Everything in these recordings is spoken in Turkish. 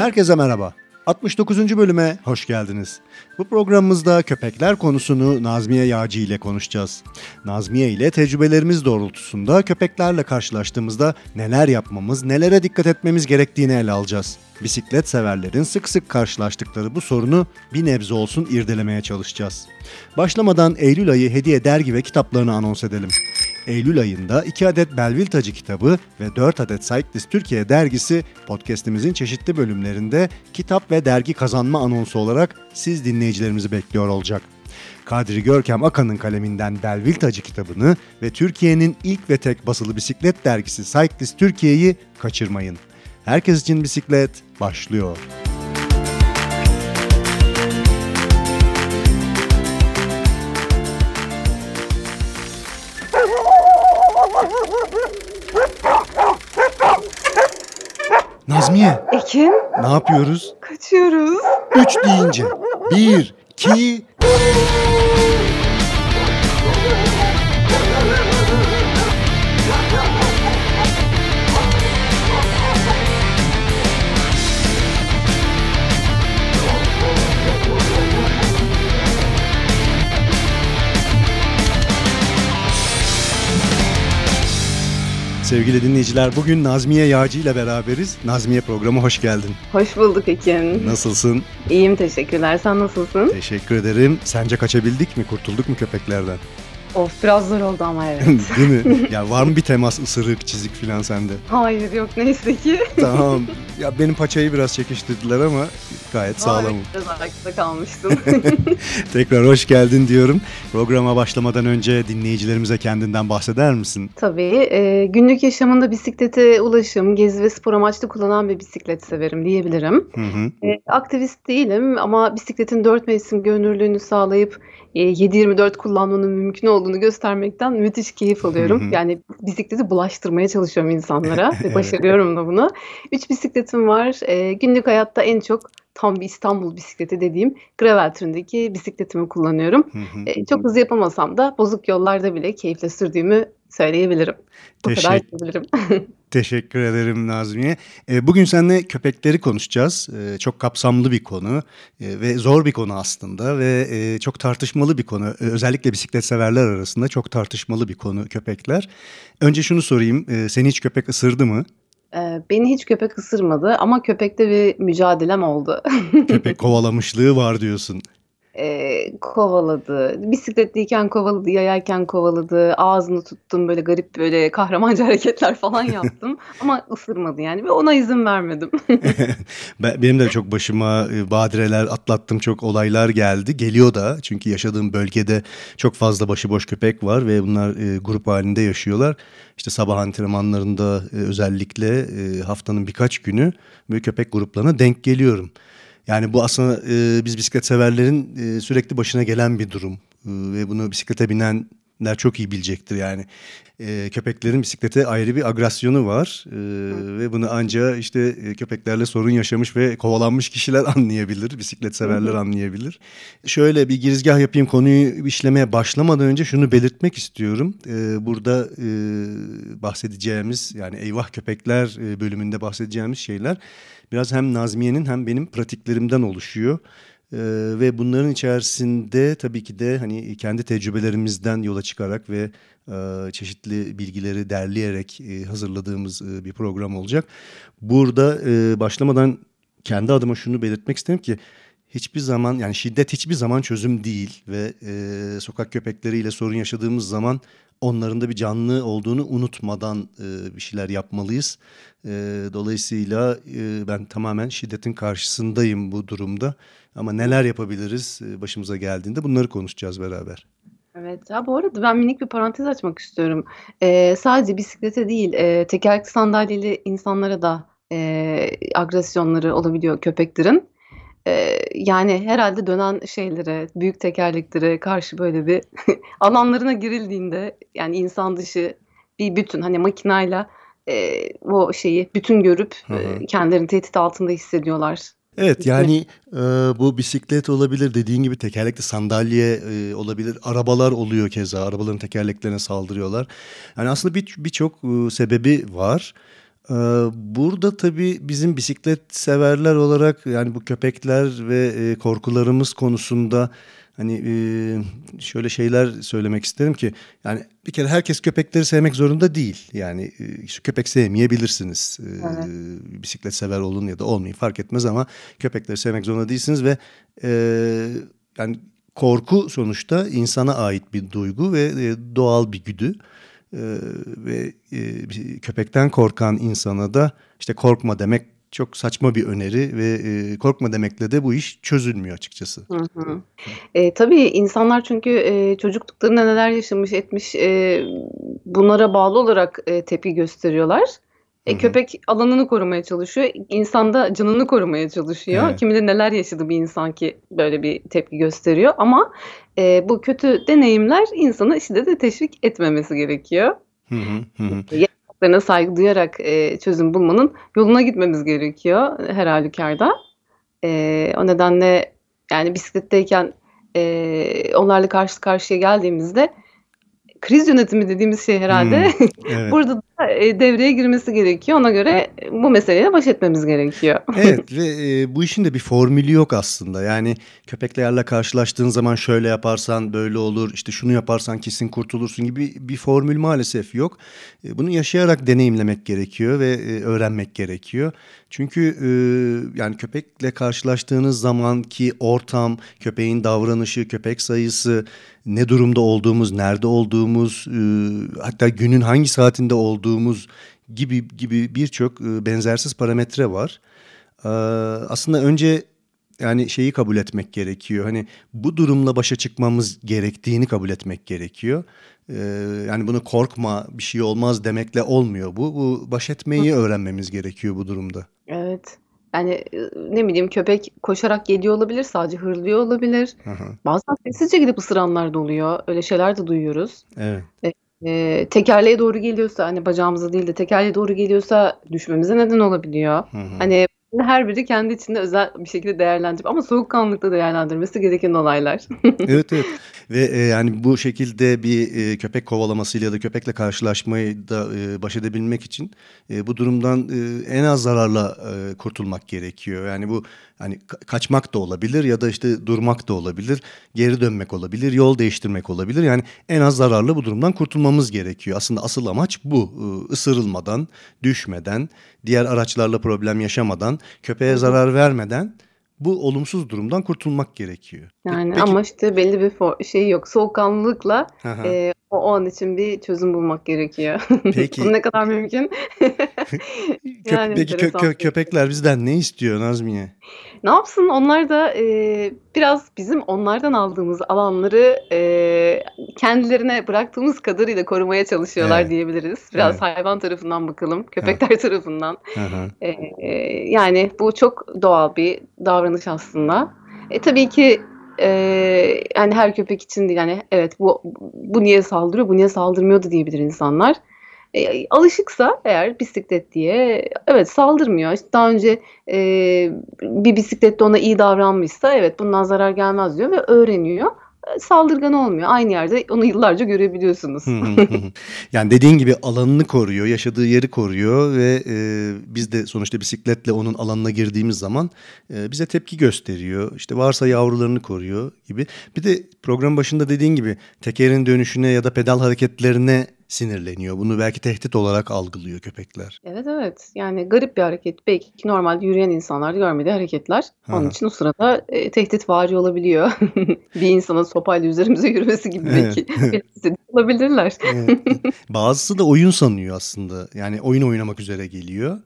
Herkese merhaba. 69. bölüme hoş geldiniz. Bu programımızda köpekler konusunu Nazmiye Yağcı ile konuşacağız. Nazmiye ile tecrübelerimiz doğrultusunda köpeklerle karşılaştığımızda neler yapmamız, nelere dikkat etmemiz gerektiğini ele alacağız. Bisiklet severlerin sık sık karşılaştıkları bu sorunu bir nebze olsun irdelemeye çalışacağız. Başlamadan Eylül ayı hediye dergi ve kitaplarını anons edelim. Eylül ayında 2 adet Belville Tacı kitabı ve 4 adet Cyclist Türkiye dergisi podcastimizin çeşitli bölümlerinde kitap ve dergi kazanma anonsu olarak siz dinleyicilerimizi bekliyor olacak. Kadri Görkem Akan'ın kaleminden Belville Tacı kitabını ve Türkiye'nin ilk ve tek basılı bisiklet dergisi Cyclist Türkiye'yi kaçırmayın. Herkes için bisiklet başlıyor. Nazmiye Ekin, ne yapıyoruz? kaçıyoruz. Üç deyince. Bir, iki... Sevgili dinleyiciler bugün Nazmiye Yağcı ile beraberiz. Nazmiye programı hoş geldin. Hoş bulduk Ekin. Nasılsın? İyiyim teşekkürler. Sen nasılsın? Teşekkür ederim. Sence kaçabildik mi? Kurtulduk mu köpeklerden? Of biraz zor oldu ama evet. Değil mi? Ya var mı bir temas, ısırık, çizik filan sende? Hayır yok neyse ki. Tamam. Ya benim paçayı biraz çekiştirdiler ama gayet sağlamım. Ay, Biraz arkada kalmıştım. Tekrar hoş geldin diyorum. Programa başlamadan önce dinleyicilerimize kendinden bahseder misin? Tabii e, günlük yaşamında bisiklete ulaşım, gezi ve spor amaçlı kullanan bir bisiklet severim diyebilirim. Hı hı. E, aktivist değilim ama bisikletin dört mevsim görünürlüğünü sağlayıp 7-24 kullanmanın mümkün olduğunu göstermekten müthiş keyif alıyorum. Hı hı. Yani bisikleti bulaştırmaya çalışıyorum insanlara ve başarıyorum da bunu. Üç bisikletim var. E, günlük hayatta en çok tam bir İstanbul bisikleti dediğim gravel türündeki bisikletimi kullanıyorum. Hı hı. E, çok hızlı yapamasam da bozuk yollarda bile keyifle sürdüğümü söyleyebilirim. Bu kadar Teşekkür- diyebilirim. Teşekkür ederim Nazmiye. Ee, Bugün seninle köpekleri konuşacağız. Ee, Çok kapsamlı bir konu ee, ve zor bir konu aslında ve e, çok tartışmalı bir konu. Özellikle bisiklet severler arasında çok tartışmalı bir konu köpekler. Önce şunu sorayım, ee, seni hiç köpek ısırdı mı? E, beni hiç köpek ısırmadı ama köpekte bir mücadelem oldu. Köpek kovalamışlığı var diyorsun. Eee, kovaladı. Bisikletliyken kovaladı, yayarken kovaladı. Ağzını tuttum böyle garip böyle kahramanca hareketler falan yaptım. Ama ısırmadı yani ve ona izin vermedim. Ben- Benim de çok başıma e, badireler atlattım, çok olaylar geldi. Geliyor da çünkü yaşadığım bölgede çok fazla başıboş köpek var ve bunlar e, grup halinde yaşıyorlar. İşte sabah antrenmanlarında e, özellikle e, haftanın birkaç günü böyle köpek gruplarına denk geliyorum. Yani bu aslında e, biz bisiklet severlerin e, sürekli başına gelen bir durum. E, ve bunu bisiklete binenler çok iyi bilecektir yani. E, köpeklerin bisiklete ayrı bir agresyonu var E, ve bunu anca işte e, köpeklerle sorun yaşamış ve kovalanmış kişiler anlayabilir, bisiklet severler anlayabilir. Şöyle bir girizgah yapayım konuyu işlemeye başlamadan önce şunu belirtmek istiyorum. E, burada e, bahsedeceğimiz yani eyvah köpekler e, bölümünde bahsedeceğimiz şeyler biraz hem Nazmiye'nin hem benim pratiklerimden oluşuyor. Ee, ve bunların içerisinde tabii ki de hani kendi tecrübelerimizden yola çıkarak ve e, çeşitli bilgileri derleyerek e, hazırladığımız e, bir program olacak. Burada e, başlamadan kendi adıma şunu belirtmek isterim ki hiçbir zaman yani şiddet hiçbir zaman çözüm değil ve e, sokak köpekleriyle sorun yaşadığımız zaman onların da bir canlı olduğunu unutmadan e, bir şeyler yapmalıyız. E, dolayısıyla e, ben tamamen şiddetin karşısındayım bu durumda. Ama neler yapabiliriz e, başımıza geldiğinde bunları konuşacağız beraber. Evet, ya bu arada ben minik bir parantez açmak istiyorum. Eee, sadece bisiklete değil, eee, tekerlekli sandalyeli insanlara da eee, agresyonları olabiliyor köpeklerin. Yani herhalde dönen şeylere, büyük tekerleklere karşı böyle bir alanlarına girildiğinde yani insan dışı bir bütün hani makinayla eee, o şeyi bütün görüp eee, kendilerini tehdit altında hissediyorlar. Evet yani e, bu bisiklet olabilir dediğin gibi tekerlekli sandalye e, olabilir arabalar oluyor keza arabaların tekerleklerine saldırıyorlar. Yani aslında bir birçok e, sebebi var. Burada tabii bizim bisiklet severler olarak yani bu köpekler ve, eee, korkularımız konusunda, hani, eee, şöyle şeyler söylemek isterim ki yani bir kere herkes köpekleri sevmek zorunda değil. Yani, eee, köpek sevmeyebilirsiniz. Evet. Eee, bisiklet sever olun ya da olmayın fark etmez ama köpekleri sevmek zorunda değilsiniz ve, yani korku sonuçta insana ait bir duygu ve, doğal bir güdü. Eee, ve, eee, bi köpekten korkan insana da işte korkma demek çok saçma bir öneri ve, eee, korkma demekle de bu iş çözülmüyor açıkçası. Hı hı. Eee, tabii insanlar çünkü, eee, çocukluklarında neler yaşamış etmiş, eee, bunlara bağlı olarak, eee, tepki gösteriyorlar. E, köpek alanını korumaya çalışıyor. İnsan da canını korumaya çalışyor. Evet. Kim bilir neler yaşadı bir insan ki böyle bir tepki gösteriyor ama, eee, bu kötü deneyimler insanı şiddete teşvik etmemesi gerekiyor. Hı saygı duyarak, eee, çözüm bulmanın yoluna gitmemiz gerekiyor her hâlükârda. Eee, o nedenle yani bisikletteyken, eee, onlarla karşı karşıya geldiğimizde kriz yönetimi dediğimiz şey herhâlde Hımm. Evet. burada eee, devreye girmesi gerekiyor. Ona göre bu meseleyle baş etmemiz gerekiyor. Evet ve, eee, bu işin de bir formülü yok aslında. Yani köpeklerle karşılaştığın zaman şöyle yaparsan böyle olur, işte şunu yaparsan kesin kurtulursun gibi bir formül maalesef yok. Eee, bunu yaşayarak deneyimlemek gerekiyor ve, eee, öğrenmek gerekiyor. Çünkü, eee, yani köpekle karşılaştığınız zamanki ortam, köpeğin davranışı, köpek sayısı, ne durumda olduğumuz, nerede olduğumuz, ııı, hatta günün hangi saatinde olduğumuz gibi gibi birçok, ııı, benzersiz parametre var. Eee, aslında önce yani şeyi kabul etmek gerekiyor. Hani bu durumla başa çıkmamız gerektiğini kabul etmek gerekiyor. Eee, yani bunu korkma, bir şey olmaz demekle olmuyor bu. Bu baş etmeyi öğrenmemiz gerekiyor bu durumda. Evet. Yani, ne bileyim köpek koşarak geliyor olabilir, sadece hırlıyor olabilir. Hı hı. Bazen sessizce gidip ısıranlar da oluyor. Öyle şeyler de duyuyoruz. Evet. E eee, tekerleğe doğru geliyorsa, hani, bacağımıza değil de tekerleğe doğru geliyorsa düşmemize neden olabiliyor. Hı hı. Hani, her biri kendi içinde özel bir şekilde değerlendirip ama soğukkanlılıkla değerlendirmesi gereken olaylar. Evet, evet ve, eee, yani bu şekilde bir, eee, köpek kovalamasıyla ya da köpekle karşılaşmayı da, eee, baş edebilmek için, eee, bu durumdan, eee, en az zararla, eee, kurtulmak gerekiyor. Yani bu, hani, ka kaçmak da olabilir ya da işte durmak da olabilir, geri dönmek olabilir, yol değiştirmek olabilir. Yani en az zararla bu durumdan kurtulmamız gerekiyor. Aslında asıl amaç bu. Isırılmadan, düşmeden, diğer araçlarla problem yaşamadan, köpeğe Hı hı. zarar vermeden bu olumsuz durumdan kurtulmak gerekiyor. Yani peki ama işte belli bir for şey yok. Soğukkanlılıkla, eee, o o an için bir çözüm bulmak gerekiyor. Peki Bu ne kadar mümkün? Köp Yani peki kö kö şey. köpekler bizden ne istiyor Nazmiye? Ne yapsın? Onlar da, eee, biraz bizim onlardan aldığımız alanları, eee, kendilerine bıraktığımız kadarıyla korumaya çalışıyorlar Evet. diyebiliriz. Biraz Evet. hayvan tarafından bakalım, köpekler tarafından. Hı hı. Eee, yani bu çok doğal bir davranış aslında. E, tabii ki, eee, yani her köpek için değil, hani, evet bu bu niye saldırıyor, bu niye saldırmıyor da diyebilir insanlar. Eee, alışıksa eğer bisikletliye evet saldırmıyor. İşte daha önce, eee, bir bisikletli ona iyi davranmışsa evet bundan zarar gelmez diyor ve öğreniyor. Eee, saldırgan olmuyor. Aynı yerde onu yıllarca görebiliyorsunuz. Yani dediğin gibi alanını koruyor, yaşadığı yeri koruyor ve, eee, biz de sonuçta bisikletle onun alanına girdiğimiz zaman, eee, bize tepki gösteriyor. İşte varsa yavrularını koruyor gibi. Bir de programın başında dediğin gibi tekerin dönüşüne ya da pedal hareketlerine sinirleniyor. Bunu belki tehdit olarak algılıyor köpekler. Evet, evet. Yani garip bir hareket. Belki ki normalde yürüyen insanlar görmediği hareketler. Hı Onun için o sırada, eee, tehditvari olabiliyor. Bir insanın sopayla üzerimize yürümesi gibi belki evet. olabilirler. Evet. Bazısı da oyun sanıyor aslında. Yani oyun oynamak üzere geliyor,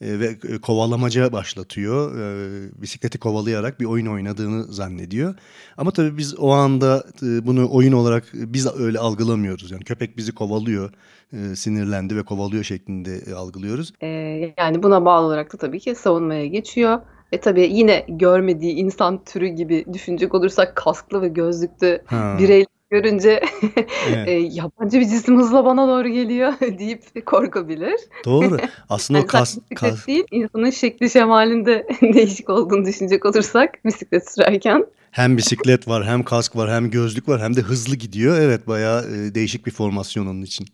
eee, ve, eee, kovalamaca başlatıyor. Eee, bisikleti kovalayarak bir oyun oynadığını zannediyor. Ama tabii biz o anda, ııı, bunu oyun olarak biz öyle algılamıyoruz. Yani köpek bizi kovalıyor, sinirlendi ve kovalıyor şeklinde, algılıyoruz. Eee, yani buna bağlı olarak da tabii ki savunmaya geçiyor. E, tabii yine görmediği insan türü gibi düşünecek olursak kasklı ve gözlüklü Ha. Görünce, Evet. eee, yabancı bir cisim hızla bana doğru geliyor deyip korkabilir. Doğru. Aslında o Hani sadece kas bisiklet kas değil, insanın şekli şemalinde değişik olduğunu düşünecek olursak bisiklet sürerken. Hem bisiklet var, hem kask var, hem gözlük var, hem de hızlı gidiyor. Evet, bayağı, eee, değişik bir formasyon onun için.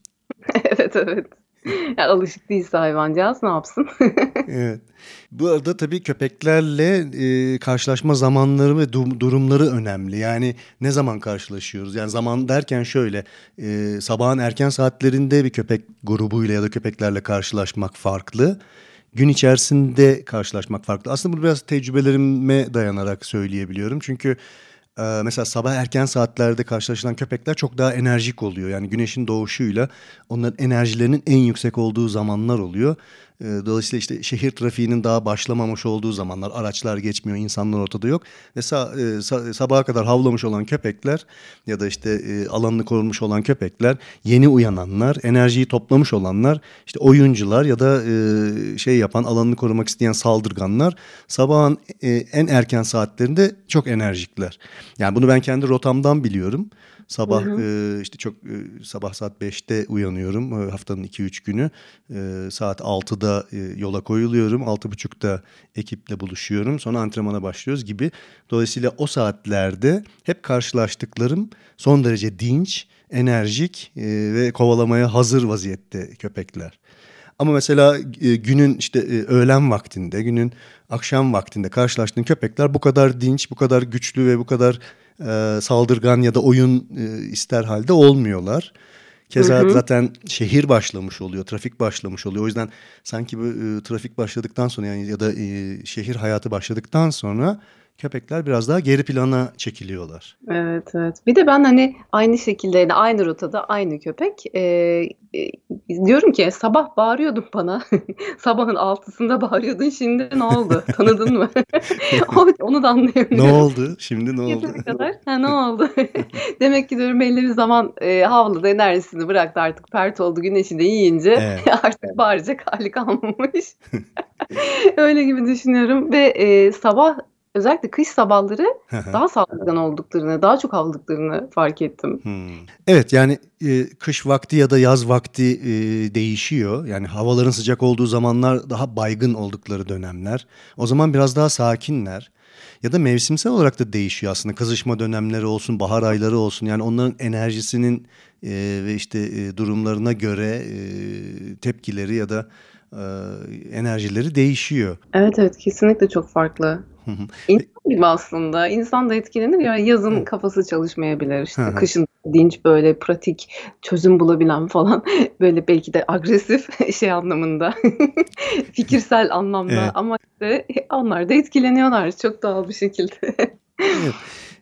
Evet, evet. Ya, alışık değilse hayvancağız ne yapsın? Evet. Bu arada tabii köpeklerle, eee, karşılaşma zamanları ve dum durumları önemli. Yani ne zaman karşılaşıyoruz? Yani zaman derken şöyle, eee, sabahın erken saatlerinde bir köpek grubuyla ya da köpeklerle karşılaşmak farklı. Gün içerisinde karşılaşmak farklı. Aslında bunu biraz tecrübelerime dayanarak söyleyebiliyorum. Çünkü, eee, mesela sabah erken saatlerde karşılaşılan köpekler çok daha enerjik oluyor. Yani güneşin doğuşuyla onların enerjilerinin en yüksek olduğu zamanlar oluyor. Eee, dolayısıyla, işte, şehir trafiğinin daha başlamamış olduğu zamanlar, araçlar geçmiyor, insanlar ortada yok ve sa sa sabaha kadar havlamış olan köpekler ya da, işte, eee, alanını korumuş olan köpekler, yeni uyananlar, enerjiyi toplamış olanlar, işte, oyuncular ya da, eee, şey yapan, alanını korumak isteyen saldırganlar sabahın, en erken saatlerinde çok enerjikler. Yani bunu ben kendi rotamdan biliyorum. Hı Sabah, hı. eee, işte, çok, sabah saat 5'te uyanıyorum, haftanın 2-3 günü. Saat 6'da, eee, yola koyuluyorum. 6.30'da ekiple buluşuyorum. Sonra antrenmana başlıyoruz gibi. Dolayısıyla o saatlerde hep karşılaştıklarım son derece dinç, enerjik, ve kovalamaya hazır vaziyette köpekler. Ama mesela, günün, işte, öğlen vaktinde, günün akşam vaktinde karşılaştığın köpekler bu kadar dinç, bu kadar güçlü ve bu kadar, eee, saldırgan ya da oyun, eee, ister hâlde olmuyorlar. Hı Keza hı. zaten şehir başlamış oluyor, trafik başlamış oluyor. O yüzden sanki bu, ııı, trafik başladıktan sonra yani ya da, eee, şehir hayatı başladıktan sonra köpekler biraz daha geri plana çekiliyorlar. Evet, evet. Bir de ben, hani, aynı şekilde, yani, aynı rotada aynı köpek, eee, eee, diyorum ki sabah bağırıyordun bana. Sabahın 6'sında bağırıyordun, şimdi ne oldu? Tanıdın mı? Onu da Ne anlayamıyorum. oldu? Şimdi ne oldu? Yeteri kadar. Ha, ne oldu? Demek ki diyorum belli bir zaman, eee, havladı, enerjisini bıraktı artık pert oldu, güneşi de yiyince Evet. artık bağıracak hâli kalmamış. Öyle gibi düşünüyorum ve, eee, sabah özellikle kış sabahları daha saldırgan olduklarını, daha çok havladıklarını fark ettim. Hımm. Evet, yani, eee, kış vakti ya da yaz vakti, eee, değişiyor. Yani havaların sıcak olduğu zamanlar daha baygın oldukları dönemler. O zaman biraz daha sakinler ya da mevsimsel olarak da değişiyor aslında. Kızışma dönemleri olsun, bahar ayları olsun, yani onların enerjisinin, eee, ve, işte, eee, durumlarına göre, eee, tepkileri ya da, eee, enerjileri değişiyor. Evet, evet, kesinlikle çok farklı. İnsan gibi aslında. İnsan da etkilenir ya, yazın kafası çalışmayabilir, işte, kışın dinç, böyle pratik, çözüm bulabilen falan, böyle belki de agresif şey anlamında, fikirsel anlamda Evet. ama, işte, onlar da etkileniyorlar çok doğal bir şekilde. Evet.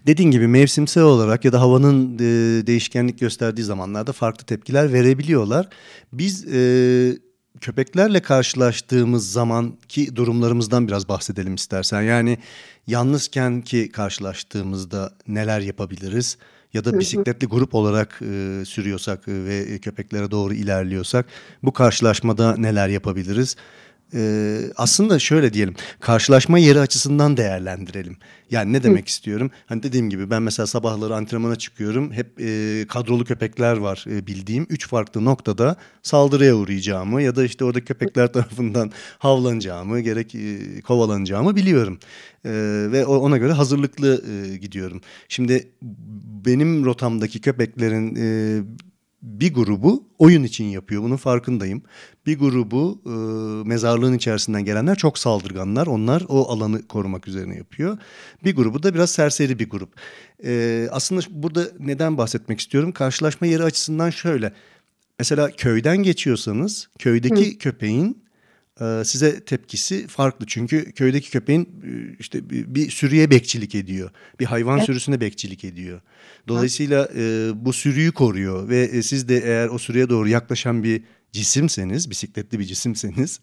Dediğin gibi mevsimsel olarak ya da havanın, eee, değişkenlik gösterdiği zamanlarda farklı tepkiler verebiliyorlar. Biz, eee, köpeklerle karşılaştığımız zamanki durumlarımızdan biraz bahsedelim istersen. Yani yalnızkenki karşılaştığımızda neler yapabiliriz ya da bisikletli grup olarak, eee, sürüyorsak ve köpeklere doğru ilerliyorsak bu karşılaşmada neler yapabiliriz? Eee, aslında şöyle diyelim, karşılaşma yeri açısından değerlendirelim. Yani ne Hı. demek istiyorum? Hani, dediğim gibi ben mesela sabahları antrenmana çıkıyorum. Hep, eee, kadrolu köpekler var, eee, bildiğim. 3 farklı noktada saldırıya uğrayacağımı ya da, işte, oradaki köpekler tarafından havlanacağımı, gerek, eee, kovalanacağımı biliyorum. Eee, ve ona göre hazırlıklı, eee, gidiyorum. Şimdi benim rotamdaki köpeklerin, eee, bir grubu oyun için yapıyor, bunun farkındayım. Bir grubu, ııı, mezarlığın içerisinden gelenler çok saldırganlar. Onlar o alanı korumak üzerine yapıyor. Bir grubu da biraz serseri bir grup. Eee, aslında burada neden bahsetmek istiyorum? Karşılaşma yeri açısından şöyle, mesela köyden geçiyorsanız Hı. köydeki köpeğin, eee, size tepkisi farklı. Çünkü köydeki köpeğin, eee, işte, bi bir sürüye bekçilik ediyor. Bir hayvan Evet. sürüsüne bekçilik ediyor. Dolayısıyla, eee, bu sürüyü koruyor ve, siz de eğer o sürüye doğru yaklaşan bir cisimseniz, bisikletli bir cisimseniz,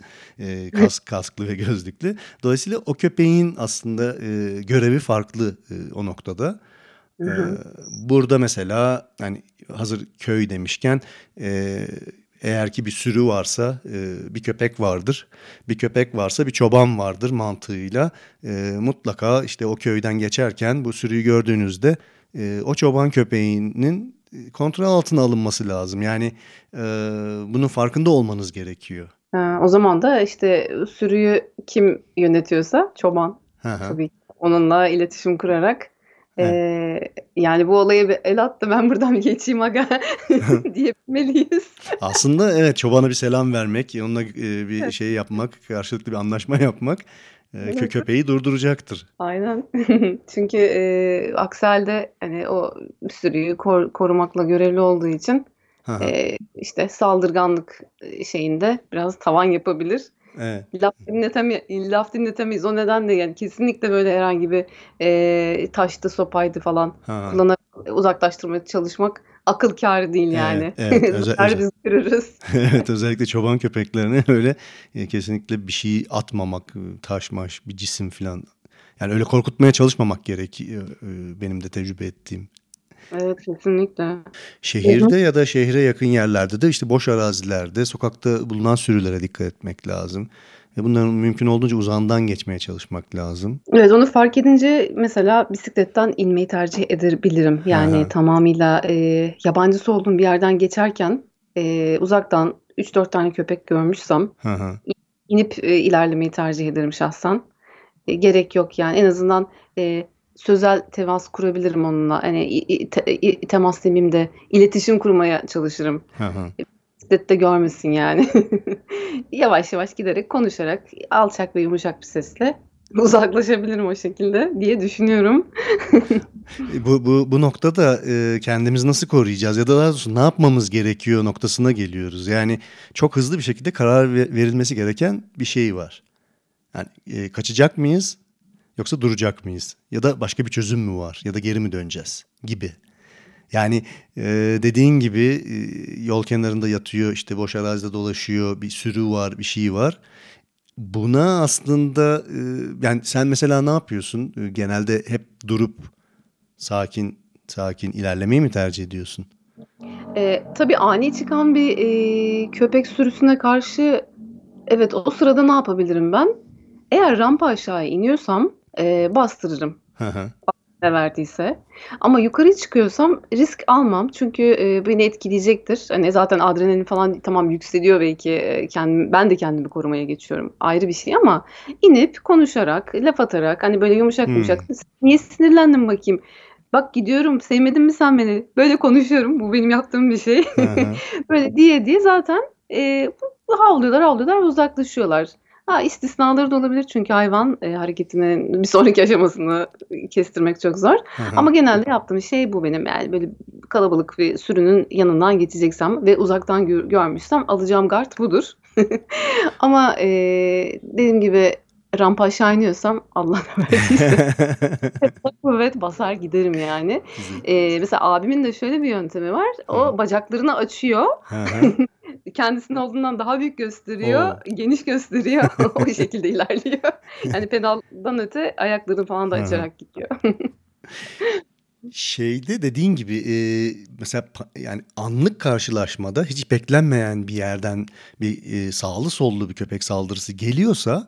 kask kasklı ve gözlüklü, dolayısıyla o köpeğin aslında, görevi farklı, o noktada. Hı Eee, hı. burada mesela, hani, hazır köy demişken, eğer ki bir sürü varsa, eee, bir köpek vardır. Bir köpek varsa bir çoban vardır mantığıyla. Eee, mutlaka, işte, o köyden geçerken bu sürüyü gördüğünüzde, eee, o çoban köpeğinin, eee, kontrol altına alınması lazım. Yani, eee, bunun farkında olmanız gerekiyor. Ha, o zaman da, işte, sürüyü kim yönetiyorsa çoban Hı hı. tabii onunla iletişim kurarak, Evet. Eee, yani bu olaya bir el at da ben buradan geçeyim aga diyebilmeliyiz. Aslında evet, çobana bir selam vermek, onunla, eee, bir şey yapmak, karşılıklı bir anlaşma yapmak, Evet. köpeği durduracaktır. Aynen. Çünkü, eee, aksi hâlde, hani, o sürüyü kor korumakla görevli olduğu için, eee, işte, saldırganlık, eee, şeyinde biraz tavan yapabilir. Evet. Laf dinleteme laf dinletemeyiz. O nedenle, yani, kesinlikle böyle herhangi bir, eee, taştı, sopaydı falan Ha. kullanarak uzaklaştırmaya çalışmak akıl kârı değil Evet, yani. evet. Öze Zarar öze biz görürüz. Evet, özellikle çoban köpeklerine öyle, eee, kesinlikle bir şey atmamak, ııı, taş maş, bir cisim filan, yani öyle korkutmaya çalışmamak gerekiyor, eee, benim de tecrübe ettiğim. Evet, kesinlikle. Şehirde ya da şehre yakın yerlerde de, işte, boş arazilerde, sokakta bulunan sürülere dikkat etmek lazım ve bunların mümkün olduğunca uzağından geçmeye çalışmak lazım. Evet, onu fark edince mesela bisikletten inmeyi tercih edebilirim. Yani hı. tamamıyla, eee, yabancısı olduğum bir yerden geçerken, eee, uzaktan 3-4 tane köpek görmüşsem i inip, eee, ilerlemeyi tercih ederim şahsen. Eee, gerek yok yani. En azından, eee, sözel temas kurabilirim onunla. Hani, temas demeyeyim de iletişim kurmaya çalışırım. Hı hı. E bisiklette görmesin yani. Yavaş yavaş giderek, konuşarak, alçak ve yumuşak bir sesle uzaklaşabilirim o şekilde diye düşünüyorum. E, bu bu bu noktada, eee, kendimizi nasıl koruyacağız ya da daha doğrusu ne yapmamız gerekiyor noktasına geliyoruz. Yani çok hızlı bir şekilde karar ve verilmesi gereken bir şey var. Yani, eee, kaçacak mıyız yoksa duracak mıyız ya da başka bir çözüm mü var ya da geri mi döneceğiz gibi. Yani, eee, dediğin gibi, eee, yol kenarında yatıyor, işte, boş arazide dolaşıyor, bir sürü var, bir şey var. Buna aslında, ııı, yani, sen mesela ne yapıyorsun? Iıı, genelde hep durup sakin sakin ilerlemeyi mi tercih ediyorsun? Eee, tabii ani çıkan bir, eee, köpek sürüsüne karşı evet, o sırada ne yapabilirim ben? Eğer rampa aşağı iniyorsam, eee, bastırırım. Hı hı. ne verdiyse. Ama yukarı çıkıyorsam risk almam. Çünkü, eee, beni etkileyecektir. Hani, zaten adrenalin falan tamam yükseliyor belki, eee, kendim ben de kendimi korumaya geçiyorum, ayrı bir şey ama inip konuşarak, laf atarak, hani, böyle yumuşak yumuşak, Hımm. "Niye sinirlendin bakayım? Bak gidiyorum, sevmedin mi sen beni?" Böyle konuşuyorum. Bu benim yaptığım bir şey. Böyle diye diye zaten, bu havlıyorlar, havlıyorlar uzaklaşıyorlar. Ha, istisnaları da olabilir çünkü hayvan, eee, hareketinin bir sonraki aşamasını, kestirmek çok zor. Hı hı. Ama genelde yaptığım şey bu benim. Yani, böyle kalabalık bir sürünün yanından geçeceksem ve uzaktan gör görmüşsem alacağım gard budur. Ama, eee, dediğim gibi rampa aşağı iniyorsam Allah ne verdiyse kuvvet basar giderim yani. Eee, mesela abimin de şöyle bir yöntemi var. Hı hı. O bacaklarını açıyor. Kendisinin olduğundan daha büyük gösteriyor, O! geniş gösteriyor. O şekilde ilerliyor. Yani pedaldan öte ayaklarını falan da açarak gidiyor. Şeyde dediğin gibi, eee, mesela yani, anlık karşılaşmada hiç beklenmeyen bir yerden bir, eee, sağlı sollu bir köpek saldırısı geliyorsa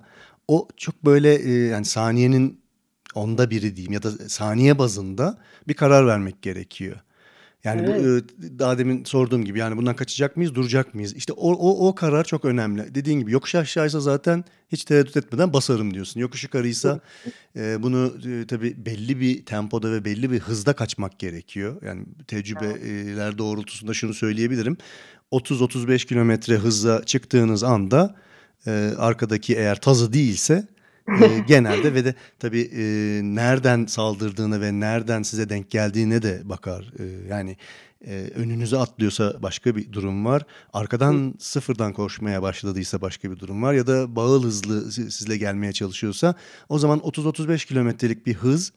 o çok böyle, eee, yani, saniyenin 10'da 1'i diyeyim ya da saniye bazında bir karar vermek gerekiyor. Yani, bu, Evet. ııı, daha demin sorduğum gibi, yani, bundan kaçacak mıyız, duracak mıyız? İşte o o o karar çok önemli. Dediğin gibi yokuş aşağıysa zaten hiç tereddüt etmeden basarım diyorsun. Yokuş yukarıysa, eee, bunu, eee, tabii belli bir tempoda ve belli bir hızda kaçmak gerekiyor. Yani, tecrübe Evet. eee, ler doğrultusunda şunu söyleyebilirim. 30-35 kilometre hıza çıktığınız anda, eee, arkadaki eğer tazı değilse, eee, genelde ve de tabii, eee, nereden saldırdığına ve nereden size denk geldiğine de bakar. Eee, yani, eee, önünüze atlıyorsa başka bir durum var. Hı. Arkadan sıfırdan koşmaya başladıysa başka bir durum var ya da bağıl hızlı si sizle gelmeye çalışıyorsa o zaman 30-35 kilometrelik bir hız,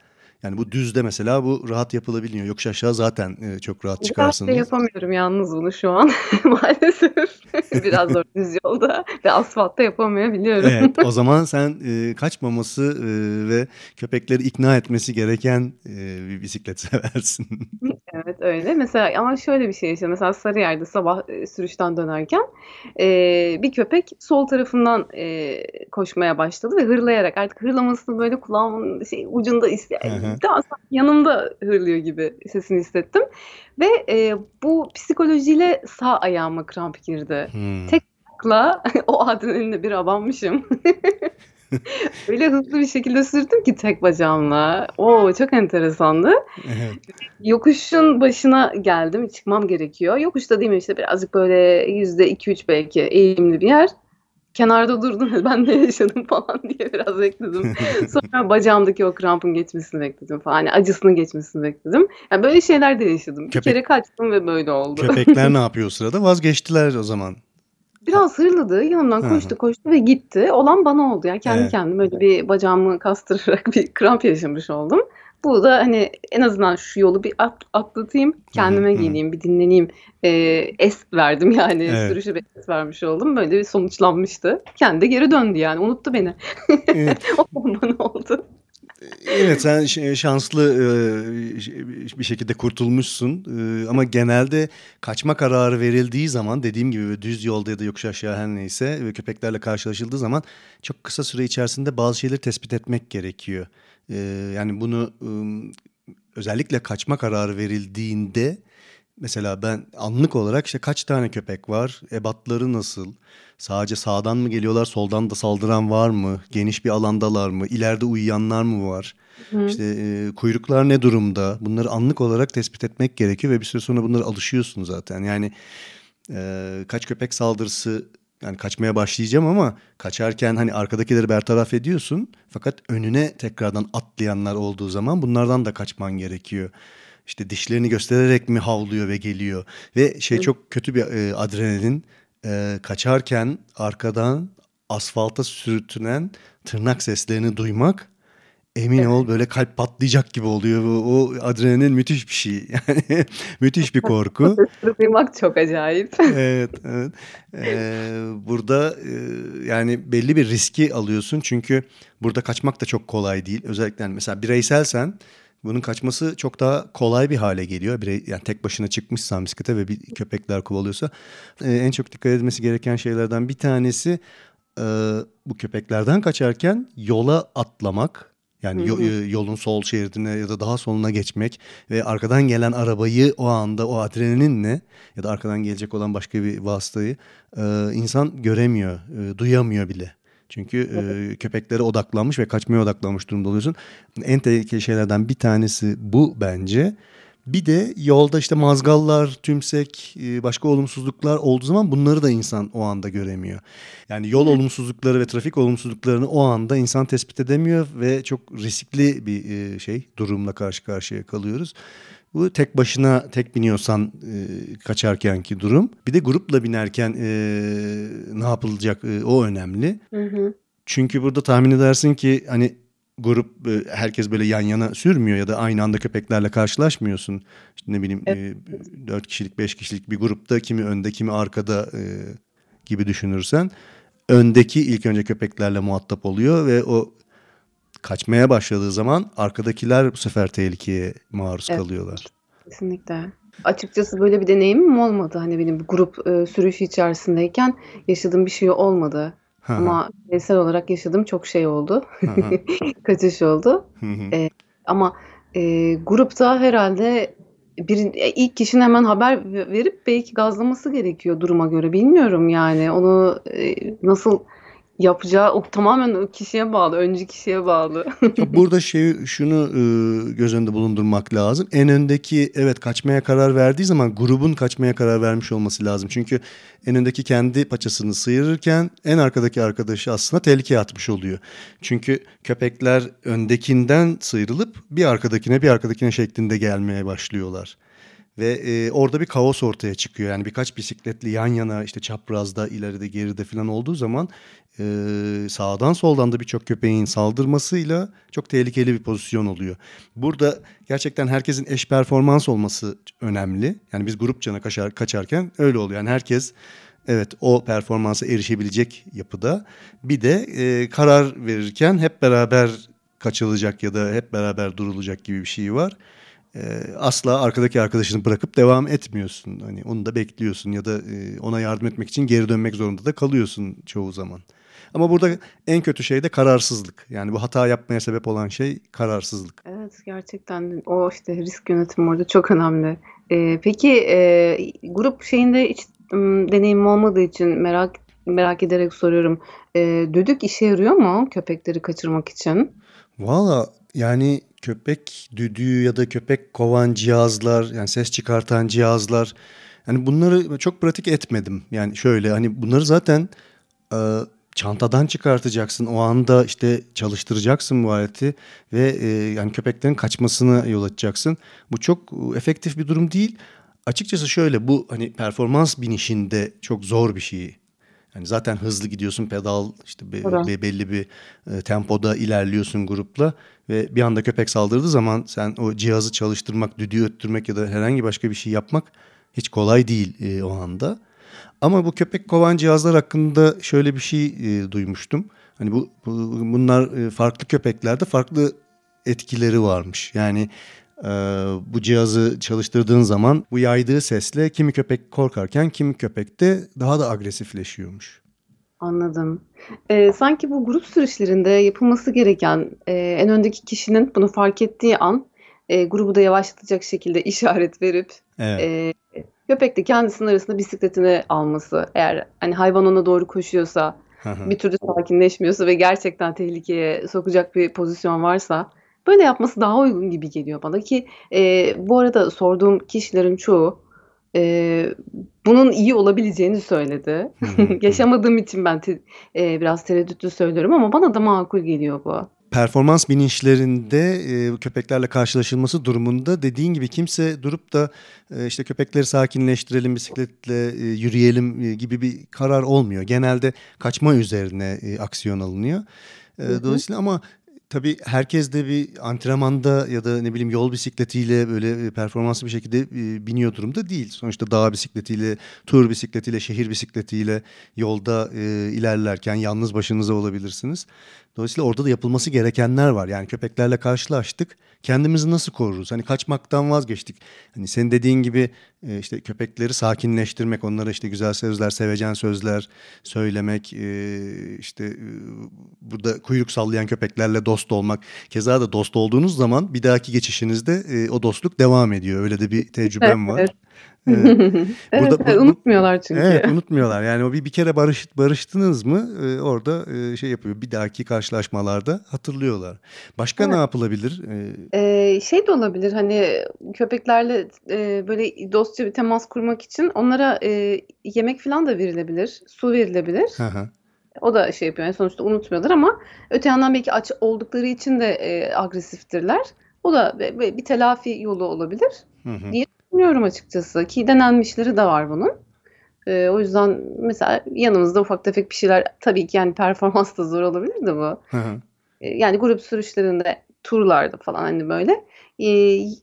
yani, bu düzde mesela bu rahat yapılabiliyor. Yokuş aşağı zaten, eee, çok rahat çıkarsınız. yapamıyorum yalnız bunu şu an maalesef. Biraz zor düz yolda ve asfaltta yapamayabiliyorum. Evet, o zaman sen, eee, kaçmaması, eee, ve köpekleri ikna etmesi gereken, bir bisiklet seversin. Evet, öyle. Mesela ama şöyle bir şey yaşadım. Mesela Sarıyer'de sabah, sürüşten dönerken, bir köpek sol tarafımdan, eee, koşmaya başladı ve hırlayarak artık hırlamasını böyle kulağımın şey ucunda his Tam sanki yanımda hırlıyor gibi sesini hissettim ve, eee, bu psikolojiyle sağ ayağıma kramp girdi. Hımm. Tek ayakla o adrenaline bir abanmışım. Öyle hızlı bir şekilde sürdüm ki tek bacağımla. O, çok enteresandı. Evet. Yokuşun başına geldim, çıkmam gerekiyor. Yokuş da demeyeyim, işte, birazcık böyle %2-3 belki eğimli bir yer. Kenarda durdum, ben ne yaşadım falan diye biraz bekledim. Sonra bacağımdaki o krampın geçmesini bekledim falan. Hani acısının geçmesini bekledim. Yani böyle şeyler de yaşadım. Bir Köpek kere kaçtım ve böyle oldu. köpekler ne yapıyor o sırada? Vazgeçtiler o zaman. Biraz hırladı, yanımdan koştu koştu ve gitti. Olan bana oldu. Yani kendi Evet. kendime böyle bir bacağımı kastırarak bir kramp yaşamış oldum. Bu da hani en azından şu yolu bir at atlatayım, kendime geleyim, bir dinleneyim, eee, es verdim yani Evet. sürüşe bir es vermiş oldum. Böyle bir sonuçlanmıştı. Kendi de geri döndü yani unuttu beni. Evet. O bana oldu. Evet sen şanslı bir şekilde kurtulmuşsun ama genelde kaçma kararı verildiği zaman dediğim gibi düz yolda ya da yokuş aşağı her neyse ve köpeklerle karşılaşıldığı zaman çok kısa süre içerisinde bazı şeyleri tespit etmek gerekiyor. Yani bunu özellikle kaçma kararı verildiğinde mesela ben anlık olarak işte kaç tane köpek var, ebatları nasıl, sadece sağdan mı geliyorlar, soldan da saldıran var mı, geniş bir alandalar mı, ileride uyuyanlar mı var, Hı. işte e, kuyruklar ne durumda, bunları anlık olarak tespit etmek gerekiyor ve bir süre sonra bunlara alışıyorsun zaten. Yani e, kaç köpek saldırısı yani kaçmaya başlayacağım ama kaçarken hani arkadakileri bertaraf ediyorsun fakat önüne tekrardan atlayanlar olduğu zaman bunlardan da kaçman gerekiyor. İşte dişlerini göstererek mi havlıyor ve geliyor ve şey çok kötü bir e, adrenalin E, kaçarken arkadan asfalta sürtünen tırnak seslerini duymak emin Evet. ol böyle kalp patlayacak gibi oluyor. O, o adrenalin müthiş bir şey yani müthiş bir korku. duymak çok acayip. Evet, evet. Ee, burada e, yani belli bir riski alıyorsun çünkü burada kaçmak da çok kolay değil. Özellikle yani mesela bireyselsen bunun kaçması çok daha kolay bir hale geliyor. Birey, yani tek başına çıkmışsan bisiklete ve bir köpekler kovalıyorsa Ee, en çok dikkat edilmesi gereken şeylerden bir tanesi e, bu köpeklerden kaçarken yola atlamak. Hı Yani yo- hı. e, yolun sol şeridine ya da daha soluna geçmek ve arkadan gelen arabayı o anda o adrenalinle ya da arkadan gelecek olan başka bir vasıtayı e, insan göremiyor, e, duyamıyor bile. Çünkü Evet. e, köpeklere odaklanmış ve kaçmaya odaklanmış durumda oluyorsun. En tehlikeli şeylerden bir tanesi bu bence. Bir de yolda işte mazgallar, tümsek, başka olumsuzluklar olduğu zaman bunları da insan o anda göremiyor. Yani yol olumsuzlukları ve trafik olumsuzluklarını o anda insan tespit edemiyor ve çok riskli bir şey durumla karşı karşıya kalıyoruz. Bu tek başına tek biniyorsan e, kaçarkenki durum. Bir de grupla binerken e, ne yapılacak e, o önemli. Hı hı. Çünkü burada tahmin edersin ki hani grup e, herkes böyle yan yana sürmüyor ya da aynı anda köpeklerle karşılaşmıyorsun. İşte ne bileyim Evet. e, 4 kişilik 5 kişilik bir grupta kimi önde kimi arkada e, gibi düşünürsen öndeki ilk önce köpeklerle muhatap oluyor ve o kaçmaya başladığı zaman arkadakiler bu sefer tehlikeye maruz Evet. kalıyorlar. Kesinlikle. Açıkçası böyle bir deneyimim olmadı. Hani benim bir grup e, sürüşü içerisindeyken yaşadığım bir şey olmadı. Ama bireysel olarak yaşadığım çok şey oldu. Kaçış oldu. E, ama e, grupta herhalde bir e, ilk kişinin hemen haber ve- verip belki gazlaması gerekiyor duruma göre. Bilmiyorum yani onu e, nasıl yapacağı o tamamen o kişiye bağlı, öncü kişiye bağlı. Burada şey şunu e, göz önünde bulundurmak lazım. En öndeki evet kaçmaya karar verdiği zaman grubun kaçmaya karar vermiş olması lazım. Çünkü en öndeki kendi paçasını sıyırırken en arkadaki arkadaşı aslında tehlikeye atmış oluyor. Çünkü köpekler öndekinden sıyrılıp bir arkadakine bir arkadakine şeklinde gelmeye başlıyorlar. Ve e, orada bir kaos ortaya çıkıyor. Yani birkaç bisikletli yan yana işte çaprazda, ileride, geride falan olduğu zaman e, sağdan soldan da birçok köpeğin saldırmasıyla çok tehlikeli bir pozisyon oluyor. Burada gerçekten herkesin eş performans olması önemli. Yani biz grup cana kaçar, kaçarken öyle oluyor. Yani herkes evet o performansa erişebilecek yapıda. Bir de e, karar verirken hep beraber kaçılacak ya da hep beraber durulacak gibi bir şey var. Ee, asla arkadaki arkadaşını bırakıp devam etmiyorsun. Hani onu da bekliyorsun ya da e, ona yardım etmek için geri dönmek zorunda da kalıyorsun çoğu zaman. Ama burada en kötü şey de kararsızlık. Yani bu hata yapmaya sebep olan şey kararsızlık. Evet gerçekten o işte risk yönetimi orada çok önemli. Ee, peki e, grup şeyinde hiç ım, deneyimim olmadığı için merak merak ederek soruyorum. Eee, düdük işe yarıyor mu köpekleri kaçırmak için? Valla yani köpek düdüğü ya da köpek kovan cihazlar yani ses çıkartan cihazlar yani bunları çok pratik etmedim. Yani şöyle hani bunları zaten e, çantadan çıkartacaksın o anda işte çalıştıracaksın bu aleti ve e, yani köpeklerin kaçmasına yol açacaksın. Bu çok efektif bir durum değil. Açıkçası şöyle bu hani performans binişinde çok zor bir şey. Yani zaten hızlı gidiyorsun pedal işte be- be- belli bir e, tempoda ilerliyorsun grupla ve bir anda köpek saldırdığı zaman sen o cihazı çalıştırmak, düdüğü öttürmek ya da herhangi başka bir şey yapmak hiç kolay değil e, o anda. Ama bu köpek kovan cihazlar hakkında şöyle bir şey e, duymuştum. Hani bu, bu- bunlar e, farklı köpeklerde farklı etkileri varmış. Yani e, bu cihazı çalıştırdığın zaman bu yaydığı sesle kimi köpek korkarken kimi köpek de daha da agresifleşiyormuş. Anladım. Eee, sanki bu grup sürüşlerinde yapılması gereken, eee, en öndeki kişinin bunu fark ettiği an, eee, grubu da yavaşlatacak şekilde işaret verip, Evet. eee, köpek de kendisinin arasında bisikletini alması. Eğer hani hayvan ona doğru koşuyorsa, bir türlü sakinleşmiyorsa ve gerçekten tehlikeye sokacak bir pozisyon varsa böyle yapması daha uygun gibi geliyor bana ki eee, bu arada sorduğum kişilerin çoğu eee, bunun iyi olabileceğini söyledi. Yaşamadığım için ben te- eee, biraz tereddütlü söylüyorum ama bana da makul geliyor bu. performans bininçlerinde e, köpeklerle karşılaşılması durumunda dediğin gibi kimse durup da e, işte köpekleri sakinleştirelim, bisikletle e, yürüyelim e, gibi bir karar olmuyor. Genelde kaçma üzerine e, aksiyon alınıyor. E, dolayısıyla ama tabii herkes de bir antrenmanda ya da ne bileyim yol bisikletiyle böyle e, performanslı bir şekilde e, biniyor durumda değil. Sonuçta dağ bisikletiyle, tur bisikletiyle, şehir bisikletiyle yolda e, ilerlerken yalnız başınıza olabilirsiniz. Dolayısıyla orada da yapılması gerekenler var. Yani köpeklerle karşılaştık. Kendimizi nasıl koruruz? Hani kaçmaktan vazgeçtik. Hani senin dediğin gibi e, işte köpekleri sakinleştirmek, onlara işte güzel sözler, sevecen sözler söylemek, e, işte e, burada kuyruk sallayan köpeklerle dost olmak. Keza da dost olduğunuz zaman bir dahaki geçişinizde o dostluk devam ediyor. Öyle de bir tecrübem var. Evet. Evet. Evet, Burada evet, unutmuyorlar çünkü. Evet unutmuyorlar. Yani o bir bir kere barış, barıştınız mı e, orada e, şey yapıyor. Bir dahaki karşılaşmalarda hatırlıyorlar. Başka ne Evet. yapılabilir? E, Ee, şey de olabilir hani köpeklerle e, böyle dostça bir temas kurmak için onlara e, yemek falan da verilebilir, su verilebilir. hı hı. O da şey yapıyor. Yani sonuçta unutmuyorlar ama öte yandan belki aç oldukları için de e, agresiftirler. O da bir telafi yolu olabilir. Hı hı. Diye düşünüyorum açıkçası ki denenmişleri de var bunun. E, o yüzden mesela yanımızda ufak tefek bir şeyler tabii ki yani performans da zor olabilir de bu. Hı hı. E, Yani grup sürüşlerinde, turlarda falan hani böyle e,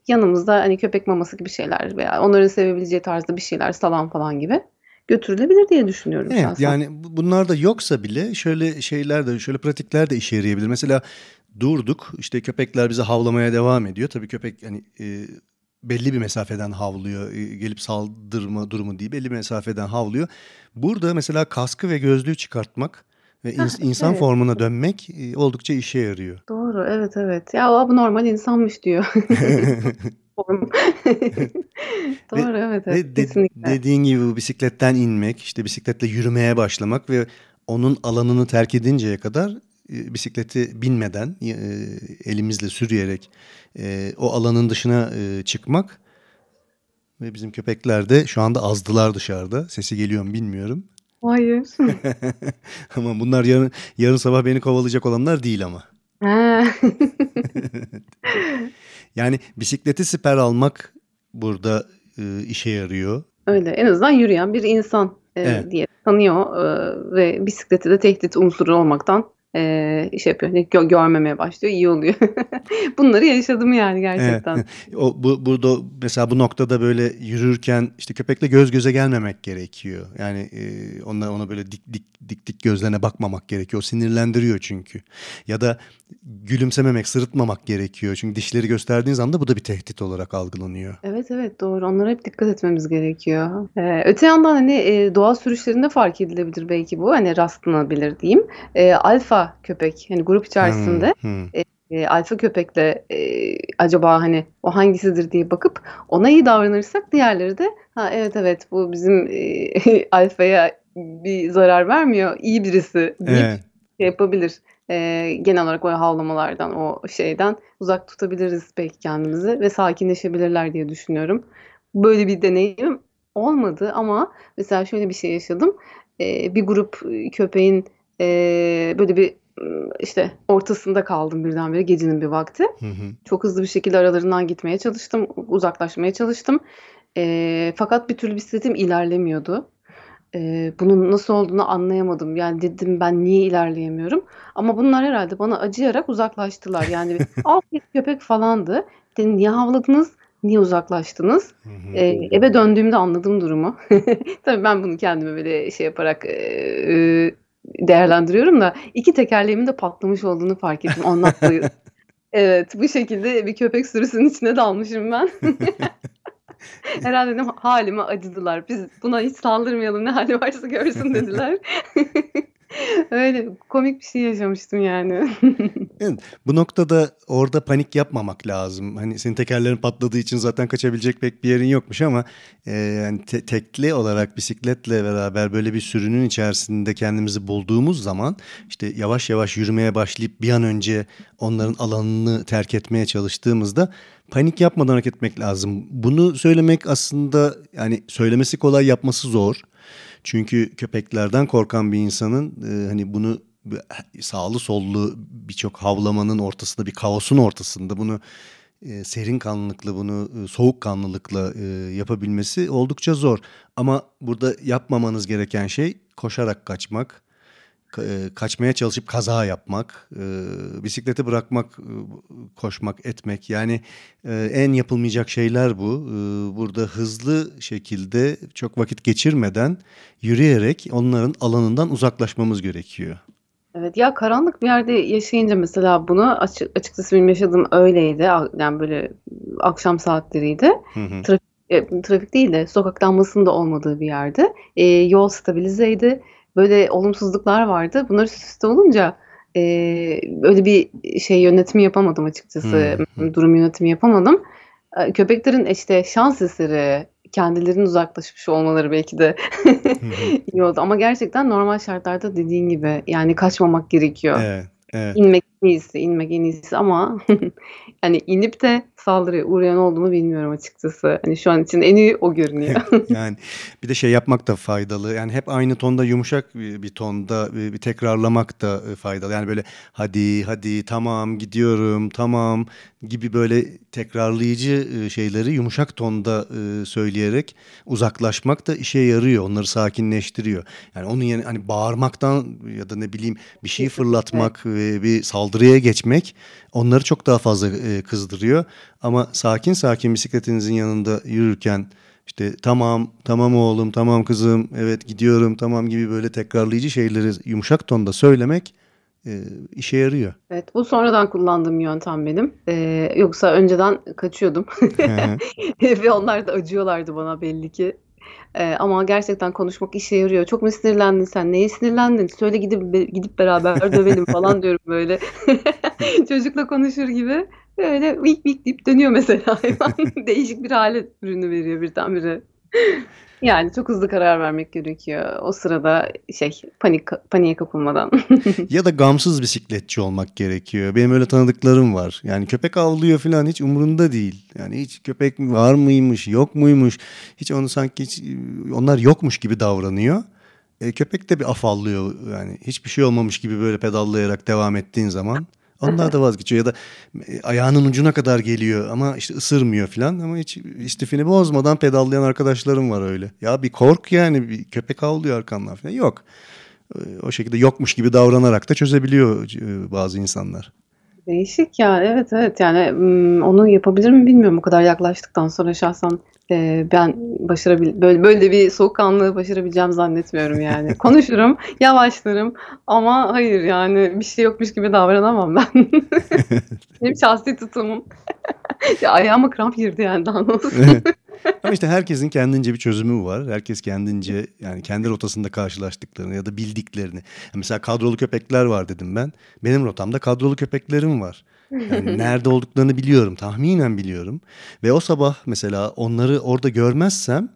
yanımızda hani köpek maması gibi şeyler veya onların sevebileceği tarzda bir şeyler salam falan gibi götürülebilir diye düşünüyorum Evet şahsen. yani bu- bunlar da yoksa bile şöyle şeyler de şöyle pratikler de işe yarayabilir. Mesela durduk işte köpekler bize havlamaya devam ediyor. Tabii köpek hani e, belli bir mesafeden havlıyor. E, gelip saldırma durumu değil belli bir mesafeden havlıyor. Burada mesela kaskı ve gözlüğü çıkartmak ve Heh, insan evet. formuna dönmek e, oldukça işe yarıyor. Doğru, evet evet. Ya bu normal insanmış diyor. Form. Doğru, evet Ve evet, de- kesinlikle. dediğin gibi bu bisikletten inmek, işte bisikletle yürümeye başlamak ve onun alanını terk edinceye kadar bisikleti binmeden e, elimizle sürüyerek e, o alanın dışına e, çıkmak ve bizim köpekler de şu anda azdılar dışarıda. Sesi geliyor mu bilmiyorum. Hayır. Ama bunlar yarın yarın sabah beni kovalayacak olanlar değil ama. Yani bisikleti siper almak burada e, işe yarıyor. Öyle. En azından yürüyen bir insan e, Evet. diye tanıyor e, ve bisikleti de tehdit unsuru olmaktan e, şey yapıyor. Gö- görmemeye başlıyor. iyi oluyor. Bunları yaşadım yani gerçekten. O bu burada mesela bu noktada böyle yürürken işte köpekle göz göze gelmemek gerekiyor. Yani e, ona ona böyle dik dik dik dik gözlerine bakmamak gerekiyor. O sinirlendiriyor çünkü. Ya da gülümsememek, sırıtmamak gerekiyor. Çünkü dişleri gösterdiğin zaman da bu da bir tehdit olarak algılanıyor. Evet evet doğru. Onlara hep dikkat etmemiz gerekiyor. Ee, öte yandan hani e, doğa sürüşlerinde fark edilebilir belki bu. Hani rastlanabilir diyeyim. E, alfa köpek hani grup içerisinde Hmm, hmm. e, alfa köpekle e, acaba hani o hangisidir diye bakıp ona iyi davranırsak diğerleri de ha evet evet bu bizim e, alfaya bir zarar vermiyor. İyi birisi deyip Evet. şey yapabilir. Eee, genel olarak böyle havlamalardan, o şeyden uzak tutabiliriz belki kendimizi ve sakinleşebilirler diye düşünüyorum. Böyle bir deneyimim olmadı ama mesela şöyle bir şey yaşadım. Eee, bir grup, köpeğin, eee, böyle bir, ımm, işte, ortasında kaldım birdenbire gecenin bir vakti. Hı hı. Çok hızlı bir şekilde aralarından gitmeye çalıştım, uzaklaşmaya çalıştım. Eee, fakat bir türlü bisikletim ilerlemiyordu. Eee, bunun nasıl olduğunu anlayamadım. Yani dedim ben niye ilerleyemiyorum? Ama bunlar herhâlde bana acıyarak uzaklaştılar. Yani alt köpek falandı. Dedim niye havladınız? Niye uzaklaştınız? Hı hı. Eee, eve döndüğümde anladım durumu. Tabii ben bunu kendime böyle şey yaparak, eee, değerlendiriyorum da 2 tekerleğimin de patlamış olduğunu fark ettim ondan dolayı. Evet, bu şekilde bir köpek sürüsünün içine dalmışım ben. Herhâlde dedim hâlime acıdılar. Biz buna hiç saldırmayalım, ne hâli varsa görsün dediler. Öyle komik bir şey yaşamıştım yani. Evet, bu noktada orada panik yapmamak lazım. Hani senin tekerlerin patladığı için zaten kaçabilecek pek bir yerin yokmuş ama e, yani te- tekli olarak bisikletle beraber böyle bir sürünün içerisinde kendimizi bulduğumuz zaman işte yavaş yavaş yürümeye başlayıp bir an önce onların alanını terk etmeye çalıştığımızda panik yapmadan hareket etmek lazım. Bunu söylemek aslında yani söylemesi kolay yapması zor. Çünkü köpeklerden korkan bir insanın e, hani bunu sağlı sollu birçok havlamanın ortasında bir kaosun ortasında bunu e, serin kanlılıkla bunu e, soğuk kanlılıkla e, yapabilmesi oldukça zor. Ama burada yapmamanız gereken şey koşarak kaçmak, ka- kaçmaya çalışıp kaza yapmak, e, bisikleti bırakmak, e, koşmak, etmek. Yani e, en yapılmayacak şeyler bu. E, burada hızlı şekilde çok vakit geçirmeden yürüyerek onların alanından uzaklaşmamız gerekiyor. Evet, ya karanlık bir yerde yaşayınca mesela bunu açı açıkçası benim yaşadığım öyleydi. Yani böyle akşam saatleriydi. Hı hı. Trafik, trafik değil de sokak lambasının da olmadığı bir yerde. Eee, yol stabilizeydi. Böyle olumsuzluklar vardı. Bunlar üst üste olunca, eee, öyle bir şey yönetimi yapamadım açıkçası. Hı hı. Durum yönetimi yapamadım. Eee, köpeklerin işte şans eseri kendilerinin uzaklaşmış olmaları belki de iyi oldu ama gerçekten normal şartlarda dediğin gibi yani kaçmamak gerekiyor. Evet, evet. İnmek en iyisi, inmek en iyisi ama hani inip de saldırıya uğrayan oldu mu bilmiyorum açıkçası. Hani şu an için en iyi o görünüyor. Yani bir de şey yapmak da faydalı. Yani hep aynı tonda yumuşak bir, bir tonda bir, tekrarlamak da e, faydalı. Yani böyle hadi hadi tamam gidiyorum tamam gibi böyle tekrarlayıcı e, şeyleri yumuşak tonda e, söyleyerek uzaklaşmak da işe yarıyor. Onları sakinleştiriyor. Yani onun yerine hani bağırmaktan ya da ne bileyim bir Kesinlikle. fırlatmak ve bir saldırıya geçmek onları çok daha fazla kızdırıyor. Ama sakin sakin bisikletinizin yanında yürürken işte tamam tamam oğlum tamam kızım evet gidiyorum tamam gibi böyle tekrarlayıcı şeyleri yumuşak tonda söylemek e, işe yarıyor. Evet, bu sonradan kullandığım yöntem benim. Eee, yoksa önceden kaçıyordum ve onlar da acıyorlardı bana belli ki. Eee, ama gerçekten konuşmak işe yarıyor. "Çok mu sinirlendin sen? Neye sinirlendin? Söyle gidip gidip beraber dövelim." falan diyorum böyle. Çocukla konuşur gibi. Öyle "vik vik" deyip dönüyor mesela hayvan. Değişik bir hâle bürünüveriyor birdenbire. Yani çok hızlı karar vermek gerekiyor. O sırada şey panik paniğe kapılmadan. Ya da gamsız bisikletçi olmak gerekiyor. Benim öyle tanıdıklarım var. Yani köpek avlıyor falan hiç umurunda değil. Yani hiç köpek var mıymış, yok muymuş. Hiç onu sanki hiç onlar yokmuş gibi davranıyor. E, köpek de bir afallıyor yani hiçbir şey olmamış gibi böyle pedallayarak devam ettiğin zaman onlar da vazgeçiyor ya da e, ayağının ucuna kadar geliyor ama işte ısırmıyor falan ama hiç istifini bozmadan pedallayan arkadaşlarım var öyle. Ya bir kork yani bir köpek avlıyor arkandan falan yok. E, O şekilde yokmuş gibi davranarak da çözebiliyor e, bazı insanlar. Değişik ya. Evet, evet. Yani, onu yapabilir mi bilmiyorum. O kadar yaklaştıktan sonra şahsen, eee, ben başarabil böyle böyle bir soğukkanlılığı başarabileceğimi zannetmiyorum yani. Konuşurum, yavaşlarım ama hayır yani bir şey yokmuş gibi davranamam ben. Benim şahsi tutumum. Ya ayağıma kramp girdi yani daha ne olsun. Ama işte herkesin kendince bir çözümü var. Herkes kendince yani kendi rotasında karşılaştıklarını ya da bildiklerini. Mesela kadrolu köpekler var dedim ben. Benim rotamda kadrolu köpeklerim var. Yani nerede olduklarını biliyorum, tahminen biliyorum. Ve o sabah mesela onları orada görmezsem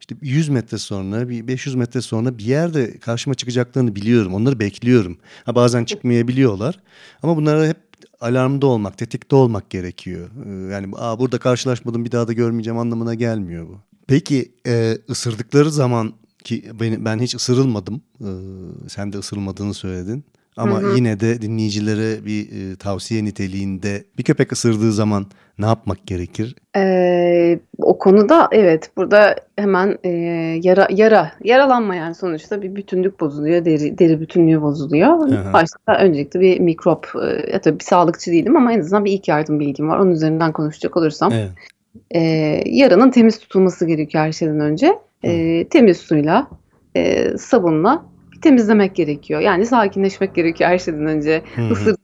işte 100 metre sonra, bir 500 metre sonra bir yerde karşıma çıkacaklarını biliyorum. Onları bekliyorum. Ha, bazen çıkmayabiliyorlar. Ama bunlara hep alarmda olmak, tetikte olmak gerekiyor. Ee, Yani Aa, burada karşılaşmadım bir daha da görmeyeceğim anlamına gelmiyor bu. Peki e, ısırdıkları zaman ki ben, ben hiç ısırılmadım. Ee, sen de ısırılmadığını söyledin. Ama Hı hı. yine de dinleyicilere bir e, tavsiye niteliğinde bir köpek ısırdığı zaman ne yapmak gerekir? Eee, o konuda evet burada hemen eee, yara yara yaralanma yani sonuçta bir bütünlük bozuluyor deri deri bütünlüğü bozuluyor. Hı. Başta öncelikle bir mikrop ya tabii bir sağlıkçı değilim ama en azından bir ilk yardım bilgim var. Onun üzerinden konuşacak olursam Evet. eee, yaranın temiz tutulması gerekiyor her şeyden önce. Eee, temiz suyla eee, sabunla temizlemek gerekiyor. Yani sakinleşmek gerekiyor her şeyden önce.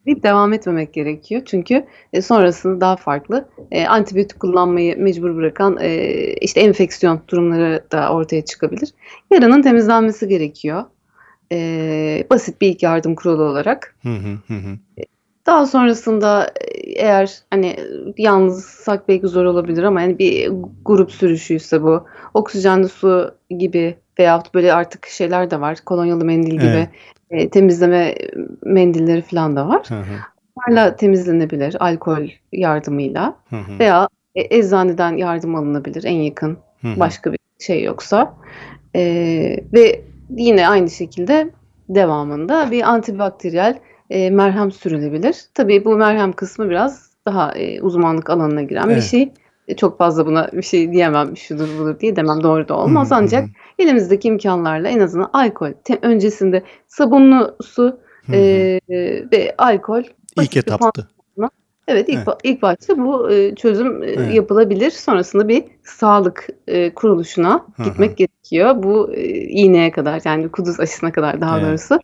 Deyip devam etmemek gerekiyor. Çünkü e, sonrasında daha farklı e, antibiyotik kullanmayı mecbur bırakan e, işte enfeksiyon durumları da ortaya çıkabilir. Yaranın temizlenmesi gerekiyor. E, basit bir ilk yardım kuralı olarak. Hı hı hı hı. Daha sonrasında e, eğer hani yalnızsak belki zor olabilir ama yani bir grup sürüşüyse bu oksijenli su gibi veyahut böyle artık şeyler de var. Kolonyalı mendil gibi Evet. e, temizleme mendilleri falan da var. Hı hı. Bunlarla temizlenebilir alkol yardımıyla Hı hı. veya e, eczaneden yardım alınabilir en yakın Hı hı. başka bir şey yoksa. Ee, ve yine aynı şekilde devamında bir antibakteriyel e, merhem sürülebilir. Tabii bu merhem kısmı biraz daha e, uzmanlık alanına giren bir Evet. şey. E, Çok fazla buna bir şey diyemem, şudur budur diye demem doğru da olmaz. Ancak elimizdeki imkanlarla en azından alkol, te- öncesinde sabunlu su e, ve alkol İlk etapta. Evet ilk, Evet. ba- ilk başta bu e, çözüm e, Evet. yapılabilir. Sonrasında bir sağlık e, kuruluşuna Hı hı. gitmek gerekiyor. Bu e, iğneye kadar yani kuduz aşısına kadar daha Evet. doğrusu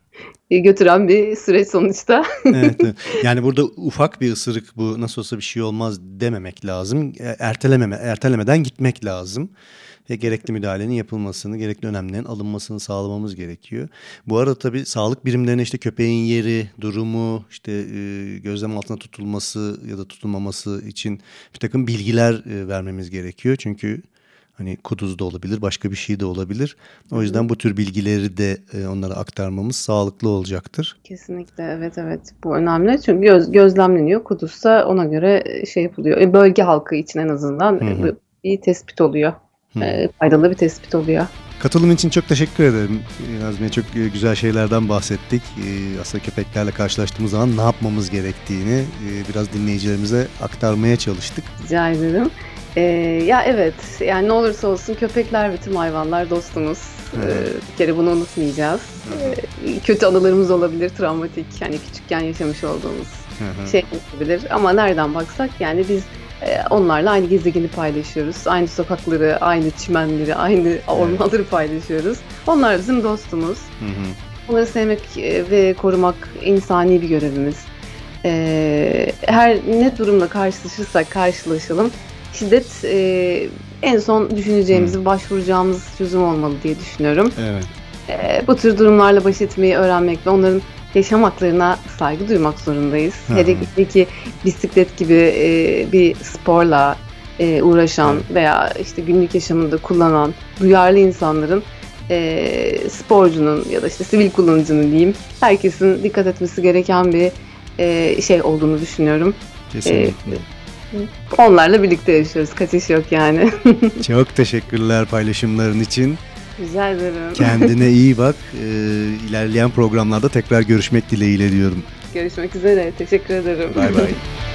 e, götüren bir süreç sonuçta. Evet, evet. Yani burada ufak bir ısırık bu nasıl olsa bir şey olmaz dememek lazım. E, Ertelememe, ertelemeden gitmek lazım. Ve gerekli müdahalenin yapılmasını, gerekli önlemlerin alınmasını sağlamamız gerekiyor. Bu arada tabii sağlık birimlerine işte köpeğin yeri, durumu, işte e, gözlem altına tutulması ya da tutulmaması için bir takım bilgiler e, vermemiz gerekiyor. Çünkü hani kuduz da olabilir, başka bir şey de olabilir. O yüzden bu tür bilgileri de e, onlara aktarmamız sağlıklı olacaktır. Kesinlikle evet evet bu önemli. Çünkü göz, gözlemleniyor. Kuduzsa ona göre şey yapılıyor. Bölge halkı için en azından Hı hı. bu bir tespit oluyor. E, Faydalı bir tespit oluyor. Katılım için çok teşekkür ederim. Ee, Nazmiye çok e, güzel şeylerden bahsettik. Ee, Aslında köpeklerle karşılaştığımız zaman ne yapmamız gerektiğini e, biraz dinleyicilerimize aktarmaya çalıştık. Rica ederim. Ee, ya evet yani ne olursa olsun köpekler tüm hayvanlar dostumuz. Hı. Ee, bir kere bunu unutmayacağız. Ee, kötü anılarımız olabilir, travmatik hani küçükken yaşamış olduğumuz şey olabilir. Ama nereden baksak yani biz e, onlarla aynı gezegeni paylaşıyoruz. Aynı sokakları, aynı çimenleri, aynı ormanları paylaşıyoruz. Onlar bizim dostumuz. Hı hı. Onları sevmek e, ve korumak insani bir görevimiz. Ee, her ne durumla karşılaşırsak karşılaşalım şiddet e, en son düşüneceğimiz, ve başvuracağımız çözüm olmalı diye düşünüyorum. Evet. Ee, bu tür durumlarla baş etmeyi öğrenmek ve onların yaşam haklarına saygı duymak zorundayız. Hele ki bisiklet gibi e, bir sporla e, uğraşan Evet. veya işte günlük yaşamında kullanan duyarlı insanların e, sporcunun ya da işte sivil kullanıcının diyeyim herkesin dikkat etmesi gereken bir e, şey olduğunu düşünüyorum. Kesinlikle. Onlarla birlikte yaşıyoruz. Kaçış yok yani. Çok teşekkürler paylaşımların için. Rica ederim. Kendine iyi bak. Ee, ilerleyen programlarda tekrar görüşmek dileğiyle diyorum. Görüşmek üzere. Teşekkür ederim. Bay bay.